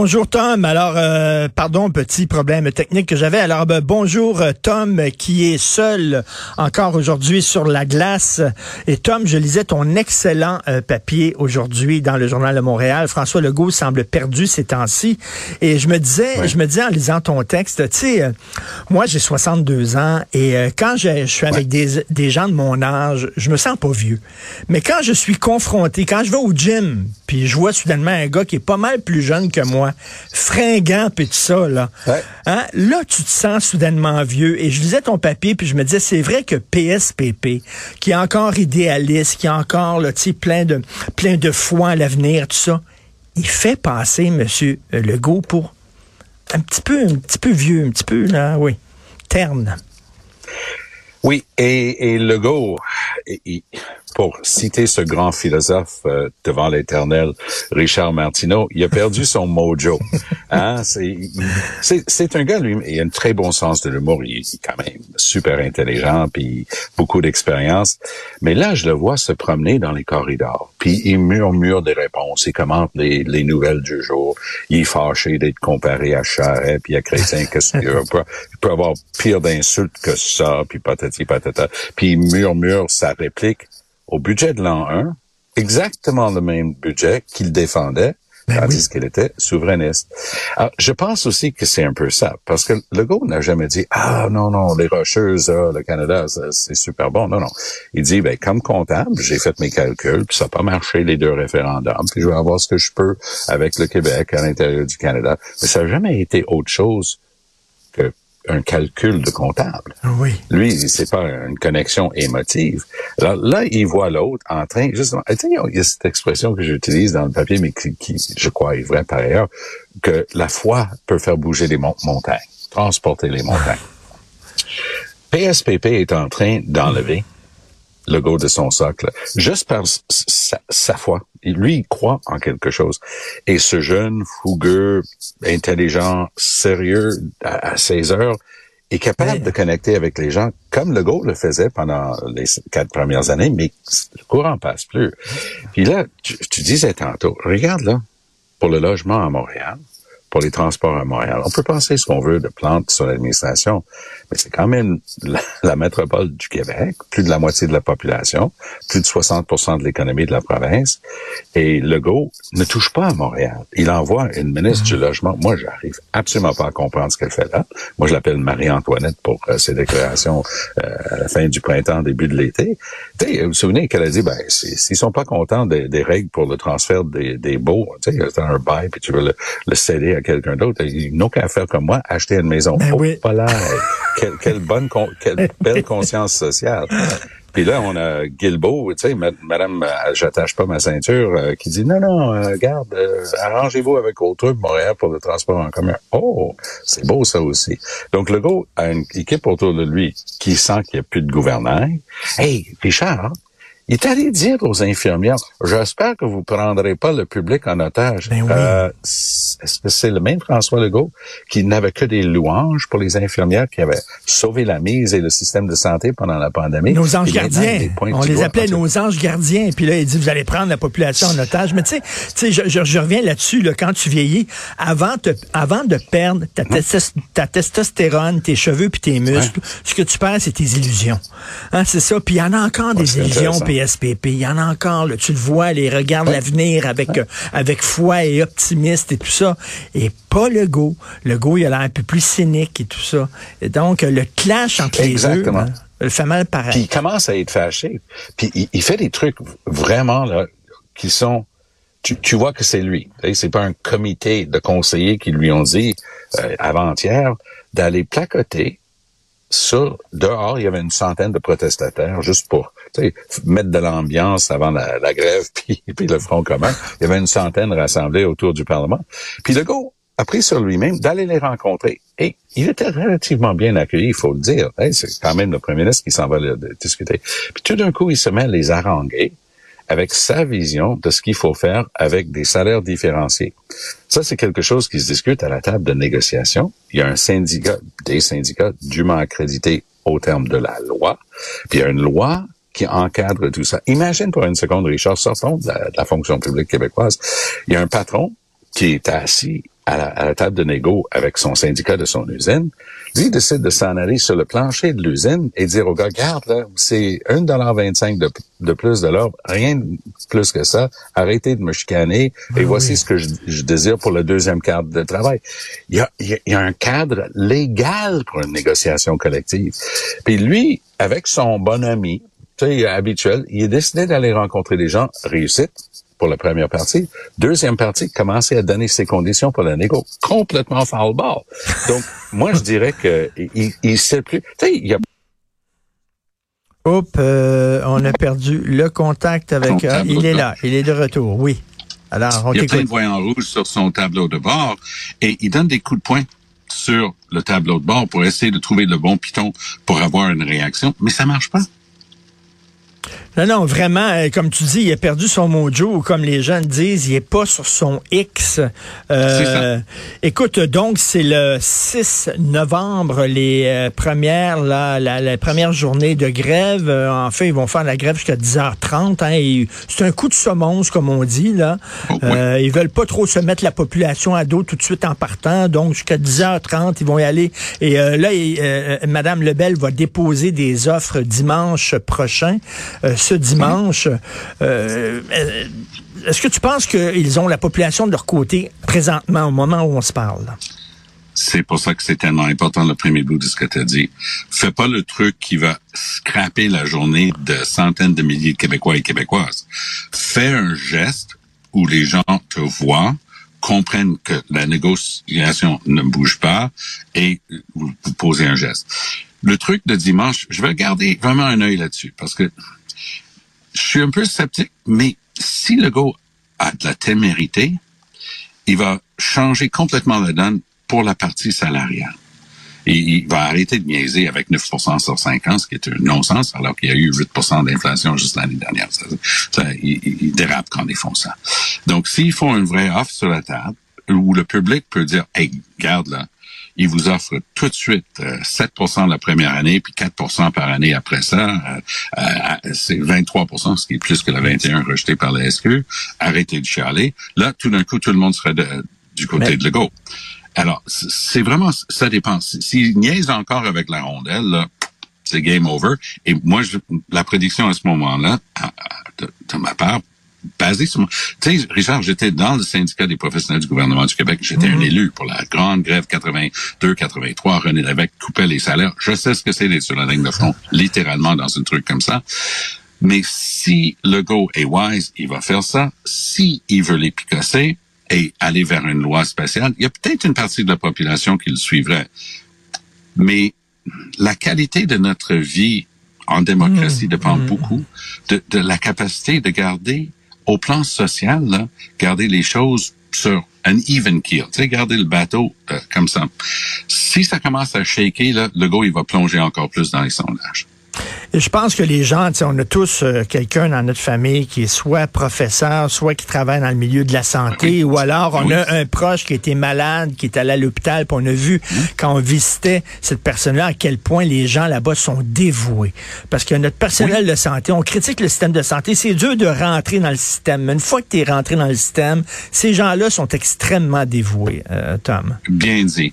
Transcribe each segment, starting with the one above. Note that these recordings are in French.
Bonjour Tom. Alors, euh, pardon, petit problème technique que j'avais. Alors, ben, bonjour euh, Tom, qui est seul encore aujourd'hui sur la glace. Et Tom, je lisais ton excellent euh, papier aujourd'hui dans le Journal de Montréal. François Legault semble perdu ces temps-ci. Et je me disais, je me disais en lisant ton texte, tu sais, moi j'ai 62 ans et quand je, suis avec des, des gens de mon âge, je me sens pas vieux. Mais quand je suis confronté, quand je vais au gym, puis je vois soudainement un gars qui est pas mal plus jeune que moi, fringant puis tout ça là. Hein? Là, tu te sens soudainement vieux. Et je lisais ton papier puis je me disais, c'est vrai que PSPP, qui est encore idéaliste, qui a encore là, plein de plein de foi à l'avenir, tout ça, il fait passer Monsieur Legault pour un petit peu, un petit peu vieux, un petit peu là, oui, terne. Oui, et, et Legault, pour citer ce grand philosophe euh, devant l'éternel, Richard Martineau, il a perdu son mojo. Hein? C'est un gars, lui, il a un très bon sens de l'humour, il, est quand même super intelligent, puis beaucoup d'expérience. Mais là, je le vois se promener dans les corridors, puis il murmure des réponses, il commente les, les nouvelles du jour, il est fâché d'être comparé à Charest, puis à Chrétien, qu'est-ce qu'il peut, il peut avoir pire d'insultes que ça, puis patati patata, puis il murmure sa réplique au budget de l'an 1, exactement le même budget qu'il défendait, ben tandis qu'il était souverainiste. Alors, je pense aussi que c'est un peu ça, parce que Legault n'a jamais dit « Ah, non, non, les Rocheuses, le Canada, c'est super bon. » Non, non. Il dit ben, « Comme comptable, j'ai fait mes calculs, puis ça n'a pas marché les deux référendums, puis je vais avoir ce que je peux avec le Québec à l'intérieur du Canada. » Mais ça n'a jamais été autre chose un calcul de comptable. Oui. Lui, c'est pas une connexion émotive. Alors là, il voit l'autre en train, justement, il y a cette expression que j'utilise dans le papier, mais qui, je crois, est vraie par ailleurs, que la foi peut faire bouger les montagnes, transporter les montagnes. PSPP est en train d'enlever le go de son socle, juste par sa, foi. Lui, il croit en quelque chose. Et ce jeune, fougueux, intelligent, sérieux, à, 16 heures, est capable de connecter avec les gens comme le le faisait pendant les quatre premières années, mais le courant passe plus. Puis là, tu, tu disais tantôt, regarde là, pour le logement à Montréal, pour les transports à Montréal. On peut penser ce qu'on veut de plantes sur l'administration, mais c'est quand même la, métropole du Québec, plus de la moitié de la population, plus de 60% de l'économie de la province. Et Legault ne touche pas à Montréal. Il envoie une ministre du Logement. Moi, j'arrive absolument pas à comprendre ce qu'elle fait là. Moi, je l'appelle Marie-Antoinette pour euh, ses déclarations euh, à la fin du printemps, début de l'été. Vous vous souvenez qu'elle a dit, ben, s'ils sont pas contents des, règles pour le transfert des, des baux, tu sais, un bail, puis tu veux le, le céder à quelqu'un d'autre. Ils n'ont qu'à faire comme moi, acheter une maison. Ben oh, voilà. quelle, quelle, bonne, quelle belle conscience sociale. Puis là, on a Guilbeault, tu sais, Madame, euh, j'attache pas ma ceinture, euh, qui dit non, non, euh, garde, arrangez-vous avec autre Montréal pour le transport en commun. Oh, c'est beau ça aussi. Donc le gars a une équipe autour de lui qui sent qu'il n'y a plus de gouvernail. Hey, Richard, il est allé dire aux infirmières, j'espère que vous prendrez pas le public en otage. Ben euh, est-ce que c'est le même François Legault qui n'avait que des louanges pour les infirmières qui avaient sauvé la mise et le système de santé pendant la pandémie? Nos anges gardiens. On les appelait nos anges gardiens. Puis là, il dit, vous allez prendre la population en otage. Mais tu sais, je, je, je, reviens là-dessus, là, quand tu vieillis, avant, te, avant de perdre ta, ta, testostérone, tes cheveux puis tes muscles, ce que tu perds, c'est tes illusions. Hein, c'est ça. Puis il y en a encore des illusions, SPP. Il y en a encore, là, tu le vois, les regarde l'avenir avec, euh, avec foi et optimiste et tout ça. Et pas le go. Le go, il a l'air un peu plus cynique et tout ça. Et donc, le clash entre les deux, hein, le fait mal pareil. Puis il commence à être fâché. Puis il, fait des trucs vraiment, là, qui sont tu, vois que c'est lui. C'est pas un comité de conseillers qui lui ont dit euh, avant-hier d'aller placoter sur dehors. Il y avait une centaine de protestataires juste pour mettre de l'ambiance avant la, grève, puis, le Front commun. Il y avait une centaine rassemblés autour du Parlement. Puis le Legault a pris sur lui-même d'aller les rencontrer. Et il était relativement bien accueilli, il faut le dire. c'est quand même le premier ministre qui s'en va discuter. Puis tout d'un coup, il se met à les haranguer avec sa vision de ce qu'il faut faire avec des salaires différenciés. Ça, c'est quelque chose qui se discute à la table de négociation. Il y a un syndicat, des syndicats dûment accrédités au terme de la loi. Puis il y a une loi qui encadre tout ça. Imagine pour une seconde, Richard, sortons de la, la fonction publique québécoise. Il y a un patron qui est assis à la, table de négo avec son syndicat de son usine, lui décide de s'en aller sur le plancher de l'usine et dire au gars, regarde, là, c'est 1,25$ de, de plus de l'or, rien de plus que ça, arrêtez de me chicaner et ah voici ce que je, désire pour le deuxième cadre de travail. Il y, a, il y a un cadre légal pour une négociation collective. Puis lui, avec son bon ami, tu sais, habituel, il est décidé d'aller rencontrer des gens réussites, pour la première partie. Deuxième partie, commencer à donner ses conditions pour la négo. Complètement foul ball. Donc, moi, je dirais que il, il sait plus. Tu sais, il y a Oups, euh, on a perdu le contact avec. Il est là, il est de retour. Oui. Alors, on il y a plein de voyants rouges sur son tableau de bord et il donne des coups de poing sur le tableau de bord pour essayer de trouver le bon piton pour avoir une réaction, mais ça marche pas. Non, non, vraiment, euh, comme tu dis, il a perdu son mojo, ou comme les jeunes disent, il est pas sur son X. Euh, écoute, donc, c'est le 6 novembre, les euh, premières, la, la, première journée de grève. en fait, ils vont faire la grève jusqu'à 10h30. Hein, c'est un coup de semonce, comme on dit, là. Oh, ils veulent pas trop se mettre la population à dos tout de suite en partant. Donc, jusqu'à 10h30, ils vont y aller. Et là, Madame Lebel va déposer des offres dimanche prochain ce dimanche. Euh, est-ce que tu penses qu'ils ont la population de leur côté présentement au moment où on se parle? C'est pour ça que c'est tellement important le premier bout de ce que tu as dit. Fais pas le truc qui va scraper la journée de centaines de milliers de Québécois et Québécoises. Fais un geste où les gens te voient, comprennent que la négociation ne bouge pas et vous, vous posez un geste. Le truc de dimanche, je vais garder vraiment un œil là-dessus parce que je suis un peu sceptique, mais si le go a de la témérité, il va changer complètement la donne pour la partie salariale. Il va arrêter de niaiser avec 9% sur 5 ans, ce qui est un non-sens, alors qu'il y a eu 8% d'inflation juste l'année dernière. Ça, ça, ils, dérapent quand ils font ça. Donc, s'ils font une vraie offre sur la table, où le public peut dire, hey, garde là, il vous offre tout de suite 7% euh, la première année, puis 4% par année après ça. Euh, euh, c'est 23% ce qui est plus que la 21 rejetée par la SQ. Arrêtez de chialer. Là, tout d'un coup, tout le monde serait du côté de Lego. Alors, c'est vraiment, ça dépend. S'il niaise encore avec la rondelle, c'est game over. Et moi, je, la prédiction à ce moment-là, de ma part, basé sur Tu sais, Richard, j'étais dans le syndicat des professionnels du gouvernement du Québec. J'étais un mhm. élu pour la grande grève 82-83. René Lévesque coupait les salaires. Je sais ce que c'est d'être sur la ligne de front, littéralement dans un truc comme ça. Mais si le go est wise, il va faire ça. Si il veut les picasser et aller vers une loi spéciale, il y a peut-être une partie de la population qui le suivrait. Mais la qualité de notre vie en démocratie mhm. dépend mhm. beaucoup de, de, la capacité de garder au plan social, là, garder les choses sur un even keel, tu sais, garder le bateau euh, comme ça. Si ça commence à shaker, là, le gars, il va plonger encore plus dans les sondages. Je pense que les gens, on a tous euh, quelqu'un dans notre famille qui est soit professeur, soit qui travaille dans le milieu de la santé, ou alors on a un proche qui était malade, qui est allé à l'hôpital, puis on a vu quand on visitait cette personne-là à quel point les gens là-bas sont dévoués. Parce que notre personnel de santé, on critique le système de santé, c'est dur de rentrer dans le système. Mais une fois que tu es rentré dans le système, ces gens-là sont extrêmement dévoués, euh, Tom. Bien dit.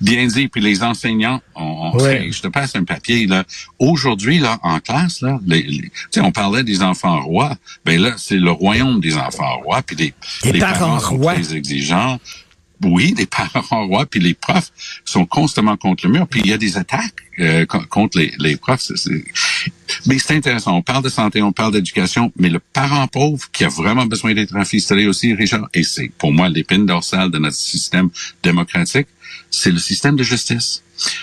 Bien dit. Puis les enseignants, on, je te passe un papier là. Aujourd'hui là, en classe là, les, on parlait des enfants rois. Ben là, c'est le royaume des enfants rois. Puis les, les, parents, sont rois. très exigeants. Oui, les parents rois, puis les profs sont constamment contre le mur. Puis il y a des attaques euh, contre les, les profs. Mais c'est intéressant. On parle de santé, on parle d'éducation, mais le parent pauvre qui a vraiment besoin d'être rafistolé aussi, Richard, et c'est pour moi l'épine dorsale de notre système démocratique, c'est le système de justice.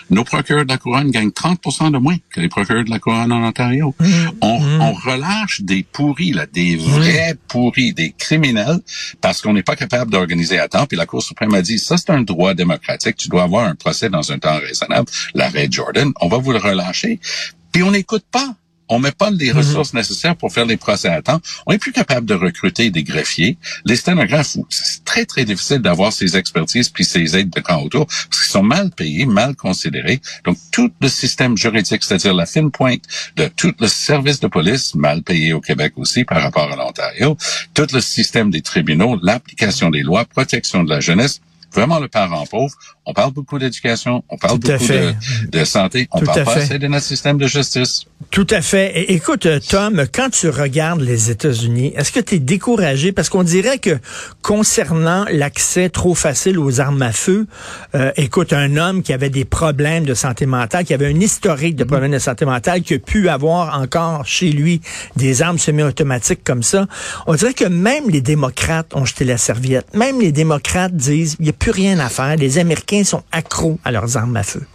Nos procureurs de la couronne gagnent 30% de moins que les procureurs de la couronne en Ontario. Mmh. On, on, relâche des pourris, là, des vrais pourris, des criminels, parce qu'on n'est pas capable d'organiser à temps. Puis la Cour suprême a dit, ça c'est un droit démocratique, tu dois avoir un procès dans un temps raisonnable. L'arrêt Jordan, on va vous le relâcher. Puis on n'écoute pas. On met pas les ressources nécessaires pour faire les procès à temps. On est plus capable de recruter des greffiers. Les sténographes, c'est très, très difficile d'avoir ces expertises puis ces aides de camp autour parce qu'ils sont mal payés, mal considérés. Donc, tout le système juridique, c'est-à-dire la fine pointe de tout le service de police, mal payé au Québec aussi par rapport à l'Ontario, tout le système des tribunaux, l'application des lois, protection de la jeunesse, vraiment le parent pauvre. On parle beaucoup d'éducation, on parle Tout beaucoup de, de santé, on Tout parle à pas fait. assez de notre système de justice. Tout à fait. Et- écoute, euh, Tom, quand tu regardes les États-Unis, est-ce que tu es découragé? Parce qu'on dirait que concernant l'accès trop facile aux armes à feu, euh, écoute, un homme qui avait des problèmes de santé mentale, qui avait un historique de problèmes de santé mentale, qui a pu avoir encore chez lui des armes semi-automatiques comme ça, on dirait que même les démocrates ont jeté la serviette. Même les démocrates disent, il n'y a plus rien à faire. Les Américains sont accros à leurs armes à feu.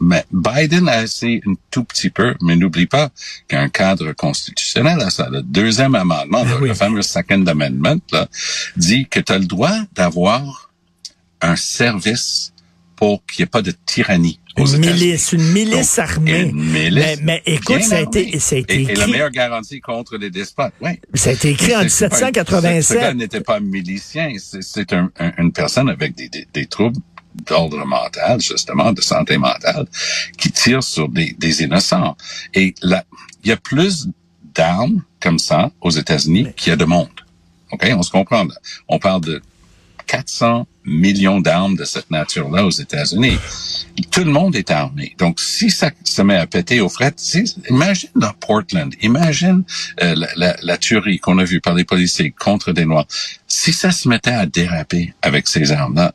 Mais Biden a essayé un tout petit peu, mais n'oublie pas qu'il y a un cadre constitutionnel à ça. Le deuxième amendement, le, Ah oui. le fameux Second Amendment, là, dit que tu as le droit d'avoir un service pour qu'il n'y ait pas de tyrannie Une milice, une milice Donc, armée. Une milice Mais, mais écoute, ça a été, ça a été et, et la écrit. meilleure garantie contre les despotes, oui. Ça a été écrit en C'est pas- Ce, ce gars 1787. n'était pas milicien, c'est c'est un, un- une personne avec des, des, des troubles d'ordre mental, justement, de santé mentale, qui tire sur des, des innocents. Et là, il y a plus d'armes comme ça aux États-Unis qu'il y a de monde. OK? On se comprend. Là. On parle de 400 millions d'armes de cette nature-là aux États-Unis. Tout le monde est armé. Donc, si ça se met à péter aux frettes, si- imagine dans Portland, imagine euh, la, la, la tuerie qu'on a vue par les policiers contre des Noirs. Si ça se mettait à déraper avec ces armes-là,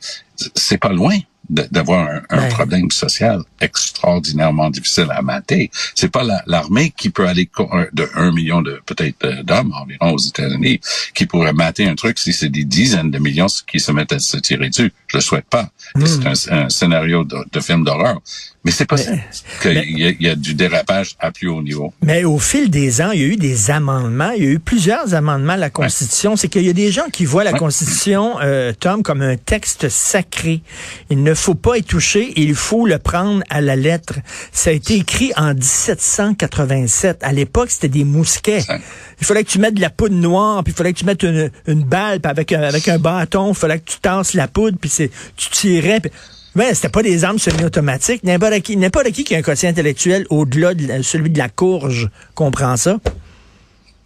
c'est pas loin d'avoir un, un Ouais. problème social extraordinairement difficile à mater. C'est pas la- l'armée qui peut aller de un million de peut-être euh, d'hommes environ aux États-Unis qui pourrait mater un truc si c'est des dizaines de millions qui se mettent à se tirer dessus. Je le souhaite pas. Hmm. C'est un, un scénario de, de film d'horreur. Mais c'est possible qu'il y, y a du dérapage à plus haut niveau. Mais au fil des ans, il y a eu des amendements. Il y a eu plusieurs amendements à la Constitution. C'est qu'il y a des gens qui voient la Ouais. Constitution, euh, Tom, comme un texte sacré. Il ne faut pas y toucher. Il faut le prendre à la lettre. Ça a été écrit en 1787. À l'époque, c'était des mousquets. Ouais. Il fallait que tu mettes de la poudre noire, puis il fallait que tu mettes une, une balle, puis avec un, avec un bâton, il fallait que tu tasses la poudre, puis c'est, tu tirais. Puis, ben, c'était pas des armes semi-automatiques. N'importe qui, qui qui a un quotient intellectuel au-delà de celui de la courge comprend ça.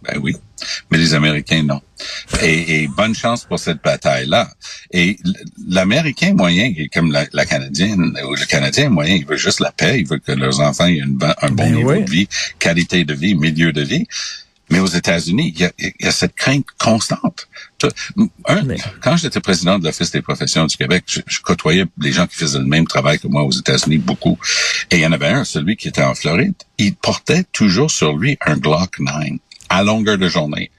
Ben oui, mais les Américains non. Et, et bonne chance pour cette bataille-là. Et l'Américain moyen, comme la, la Canadienne ou le Canadien moyen, il veut juste la paix, il veut que leurs enfants aient une un bon Ben niveau oui. de vie, qualité de vie, milieu de vie. Mais aux États-Unis, il y y a cette crainte constante. Un, Mais- Quand j'étais président de l'Office des professions du Québec, je, je côtoyais les gens qui faisaient le même travail que moi aux États-Unis, beaucoup. Et il y en avait un, celui qui était en Floride, il portait toujours sur lui un Glock 9 à longueur de journée.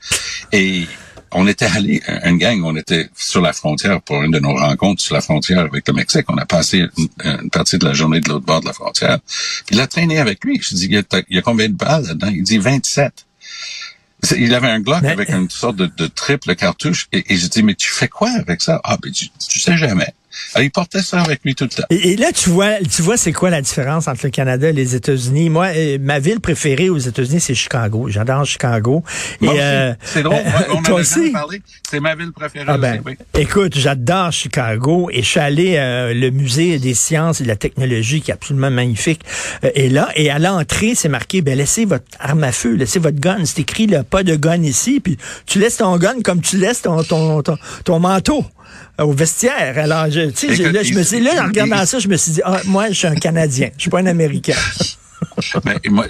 Et on était allé, un- une gang, on était sur la frontière pour une de nos rencontres sur la frontière avec le Mexique. On a passé une, une partie de la journée de l'autre bord de la frontière. Puis il a traîné avec lui. Je dis, il y a, il y a combien de balles là-dedans? Il dit 27. Il avait un Glock Mais- avec une sorte de, de triple cartouche. Et, et je dis, mais tu fais quoi avec ça? Ah, ben tu, tu sais jamais. Alors, il portait ça avec lui tout le temps. Et, et là, tu vois, tu vois, c'est quoi la différence entre le Canada et les États-Unis? Moi, euh, ma ville préférée aux États-Unis, c'est Chicago. J'adore Chicago. Moi et, aussi. euh, c'est drôle, euh, on en a parlé. C'est ma ville préférée Ah ben, aussi, oui. écoute, j'adore Chicago et je suis allé euh, le musée des sciences et de la technologie qui est absolument magnifique. Euh, et là, et à l'entrée, c'est marqué, ben laissez votre arme à feu, laissez votre gun. C'est écrit là, pas de gun ici. Puis tu laisses ton gun comme tu laisses ton ton ton, ton manteau au vestiaire. Alors, je, là, je me suis, là, en regardant ça, je me suis dit, ah, moi, je suis un Canadien, je suis pas un Américain. Mais moi,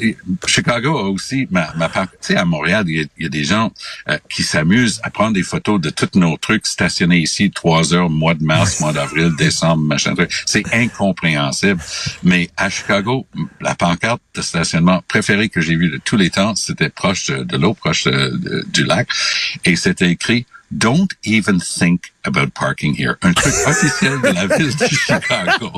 Chicago a aussi, ma, ma tu sais, à Montréal, il y, a, il y a des gens euh, qui s'amusent à prendre des photos de tous nos trucs stationnés ici, trois heures, mois de mars, mois d'avril, décembre, machin truc. C'est incompréhensible. Mais à Chicago, la pancarte de stationnement préférée que j'ai vue de tous les temps, c'était proche de, de l'eau, proche de, de, du lac, et c'était écrit Don't even think about parking here. Un truc officiel de la ville de Chicago.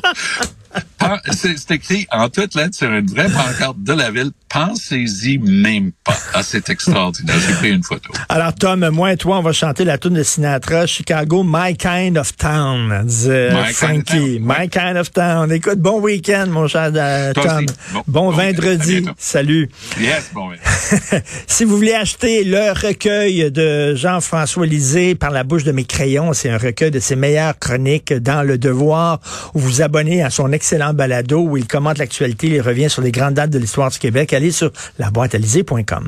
C'est écrit en toutes lettres sur une vraie pancarte de la ville. Pensez-y même pas. Ah, c'est extraordinaire. J'ai pris une photo. Alors, Tom, moi et toi, on va chanter la tune de Sinatra, Chicago, My Kind of Town, disait My Frankie. kind of town. My Kind of Town. Écoute, bon week-end, mon cher euh, Tom. Bon- vendredi. Salut. Yes, bon, si vous voulez acheter le recueil de Jean-François Lisée par la bouche de mes crayons, c'est un recueil de ses meilleures chroniques dans Le Devoir, où vous vous abonnez à son excellent balado où il commente l'actualité, il revient sur les grandes dates de l'histoire du Québec. Allez sur laboîtealisée.com.